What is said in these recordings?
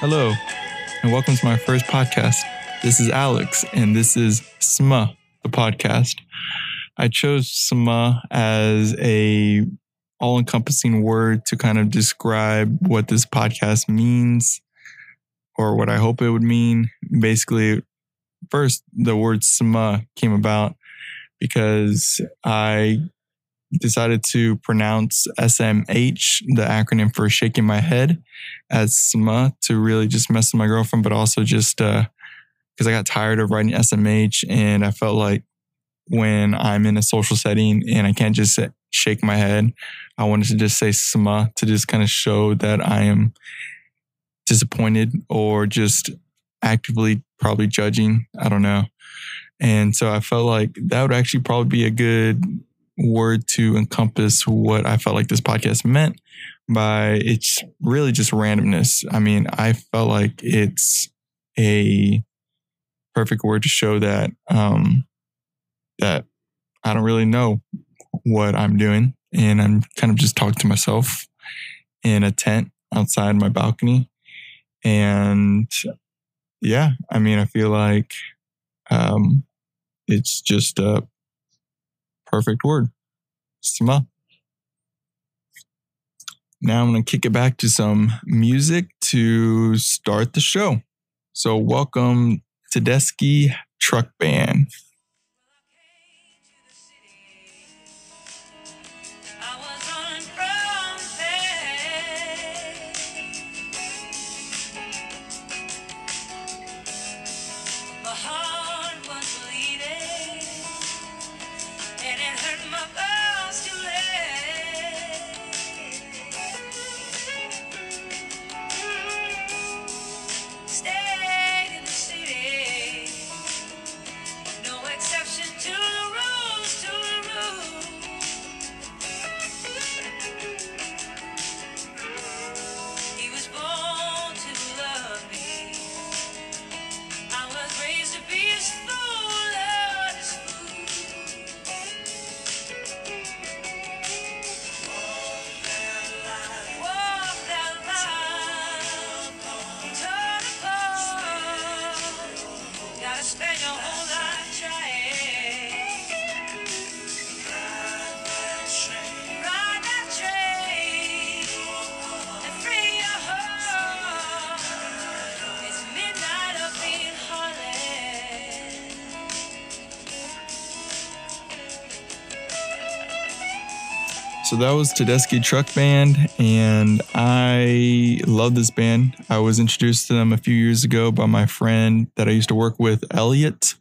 Hello, and welcome to my first podcast. This is Alex, and this is SMA, the podcast. I chose SMA as a all-encompassing word to kind of describe what this podcast means or what I hope it would mean. Basically, first the word SMA came about because I decided to pronounce SMH, the acronym for shaking my head, as SMA to really just mess with my girlfriend, but also just because uh, I got tired of writing SMH and I felt like when I'm in a social setting and I can't just shake my head, I wanted to just say SMA to just kind of show that I am disappointed or just actively probably judging. I don't know. And so I felt like that would actually probably be a good word to encompass what I felt like this podcast meant by it's really just randomness. I mean, I felt like it's a perfect word to show that um that I don't really know what I'm doing and I'm kind of just talking to myself in a tent outside my balcony. And yeah, I mean, I feel like um it's just a perfect word. Sma. Now I'm going to kick it back to some music to start the show. So, welcome Tedeschi Truck Band. So that was Tedeschi Truck Band, and I love this band. I was introduced to them a few years ago by my friend that I used to work with, Elliot.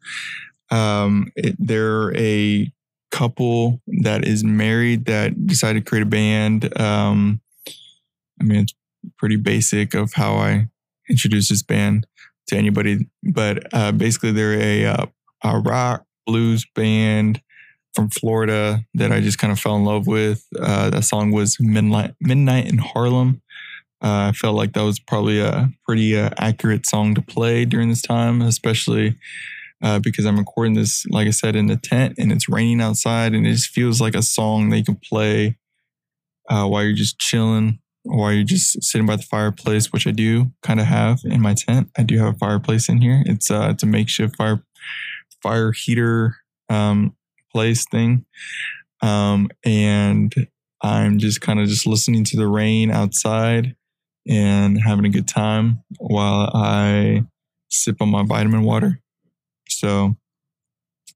Um, it, they're a couple that is married that decided to create a band. Um, I mean, it's pretty basic of how I introduce this band to anybody, but uh, basically they're a, uh, a rock blues band from Florida that I just kind of fell in love with. Uh, that song was Midnight, Midnight in Harlem. Uh, I felt like that was probably a pretty uh, accurate song to play during this time, especially uh, because I'm recording this, like I said, in the tent and it's raining outside, and it just feels like a song that you can play uh, while you're just chilling, while you're just sitting by the fireplace, which I do kind of have in my tent. I do have a fireplace in here. It's uh, it's a makeshift fire fire heater um, place thing. Um, and I'm just kind of just listening to the rain outside and having a good time while I sip on my vitamin water. So,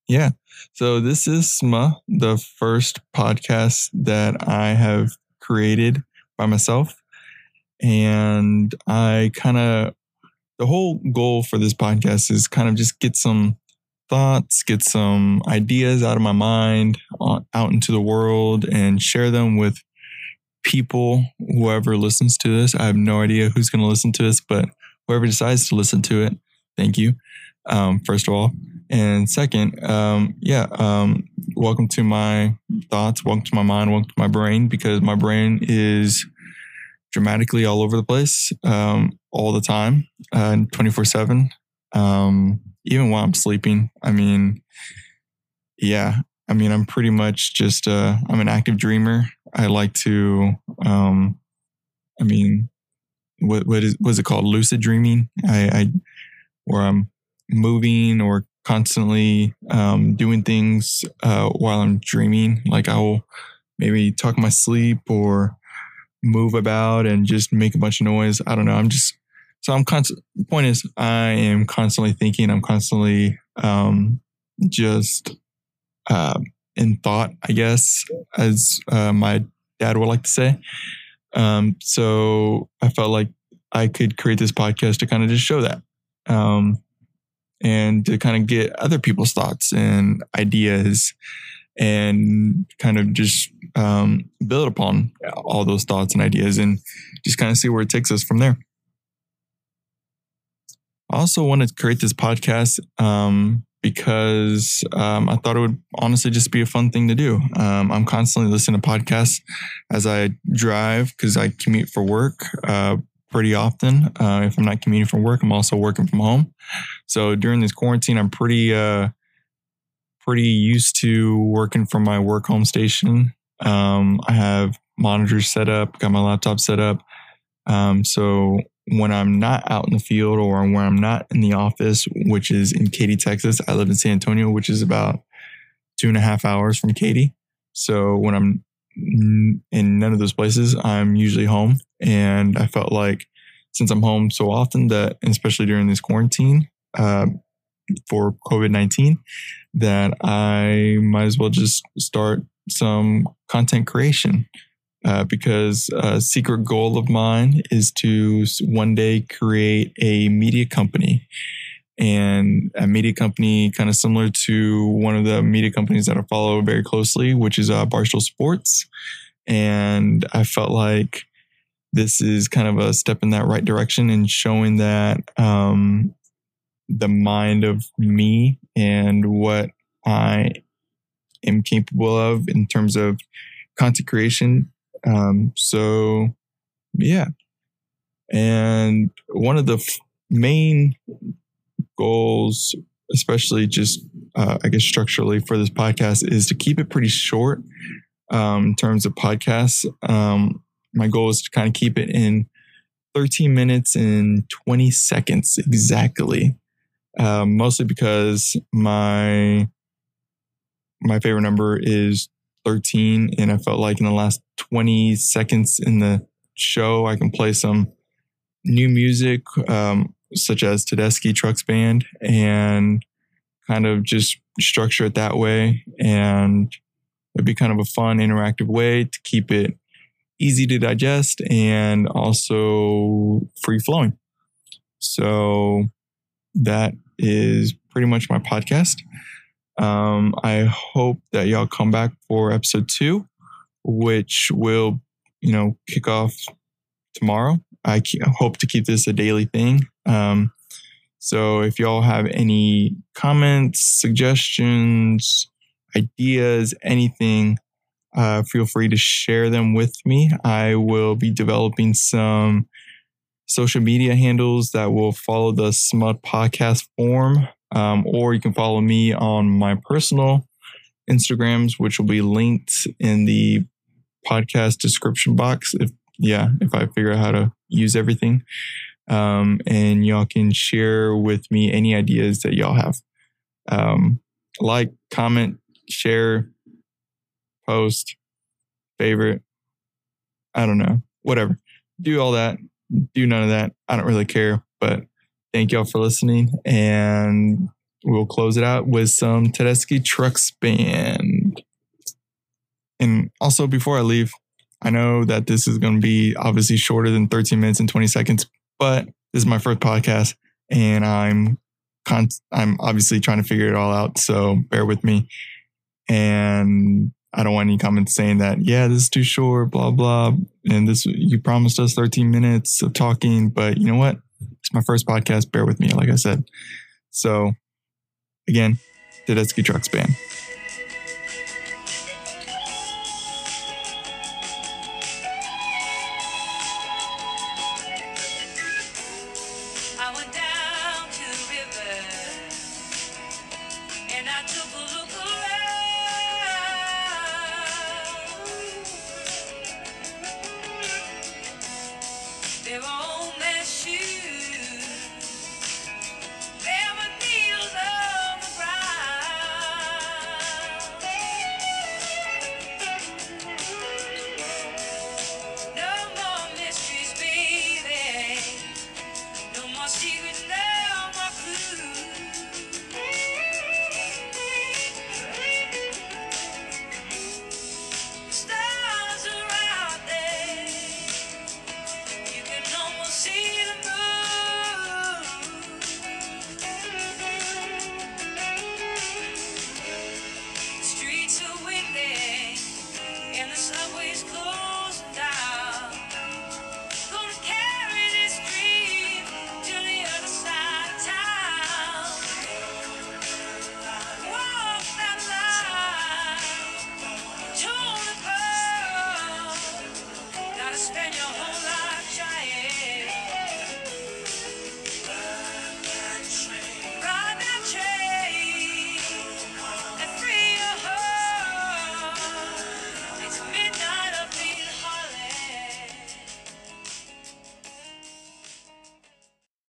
yeah. So, this is SMA, the first podcast that I have created by myself. And I kind of, the whole goal for this podcast is kind of just get some thoughts, get some ideas out of my mind out into the world and share them with people, whoever listens to this. I have no idea who's going to listen to this, but whoever decides to listen to it, thank you. Um, first of all. And second, um, yeah, um, welcome to my thoughts, welcome to my mind, welcome to my brain, because my brain is dramatically all over the place um, all the time, uh, 24 7. Even while I'm sleeping. I mean, yeah, I mean, I'm pretty much just, uh, I'm an active dreamer. I like to, um, I mean, what what is was it called lucid dreaming I, I where i'm moving or constantly um, doing things uh, while i'm dreaming like i will maybe talk my sleep or move about and just make a bunch of noise i don't know i'm just so i'm constant the point is i am constantly thinking i'm constantly um, just uh, in thought i guess as uh, my dad would like to say um, so I felt like I could create this podcast to kind of just show that. Um, and to kind of get other people's thoughts and ideas and kind of just um, build upon all those thoughts and ideas and just kind of see where it takes us from there. I also wanted to create this podcast um, because um, I thought it would honestly just be a fun thing to do. Um, I'm constantly listening to podcasts as I drive because I commute for work uh, pretty often. Uh, if I'm not commuting from work, I'm also working from home. So during this quarantine, I'm pretty uh, pretty used to working from my work home station. Um, I have monitors set up, got my laptop set up. Um, so when I'm not out in the field or when I'm not in the office, which is in Katy, Texas, I live in San Antonio, which is about two and a half hours from Katy. So when I'm in none of those places, I'm usually home. And I felt like since I'm home so often that, especially during this quarantine uh, for COVID 19, that I might as well just start some content creation uh, because a secret goal of mine is to one day create a media company and a media company kind of similar to one of the media companies that I follow very closely, which is uh, Barstool Sports. And I felt like this is kind of a step in that right direction and showing that um, the mind of me and what I am capable of in terms of content creation um, so, yeah. And one of the f- main goals, especially just, uh, I guess, structurally for this podcast, is to keep it pretty short um, in terms of podcasts. Um, my goal is to kind of keep it in 13 minutes and 20 seconds exactly. Um, mostly because my my favorite number is 13 and I felt like in the last 20 seconds in the show, I can play some new music, um, such as Tedeschi Trucks Band and kind of just structure it that way. And it'd be kind of a fun, interactive way to keep it easy to digest and also free flowing. So that is pretty much my podcast. Um, I hope that y'all come back for episode two, which will, you know, kick off tomorrow. I hope to keep this a daily thing. Um, so if y'all have any comments, suggestions, ideas, anything, uh, feel free to share them with me. I will be developing some social media handles that will follow the Smut podcast form um, or you can follow me on my personal Instagrams, which will be linked in the podcast description box. If yeah, if I figure out how to use everything. Um, and y'all can share with me any ideas that y'all have. Um, like, comment, share, post, favorite. I don't know, whatever. Do all that. Do none of that. I don't really care, but Thank y'all for listening. And we'll close it out with some Tedeschi Trucks Band. And also, before I leave, I know that this is going to be obviously shorter than 13 minutes and 20 seconds, but this is my first podcast and I'm I'm obviously trying to figure it all out. So bear with me. And I don't want any comments saying that, yeah, this is too short, blah, blah. And this, you promised us 13 minutes of talking, but you know what? My first podcast. Bear with me, like I said. So, again, Tedeschi Trucks Band.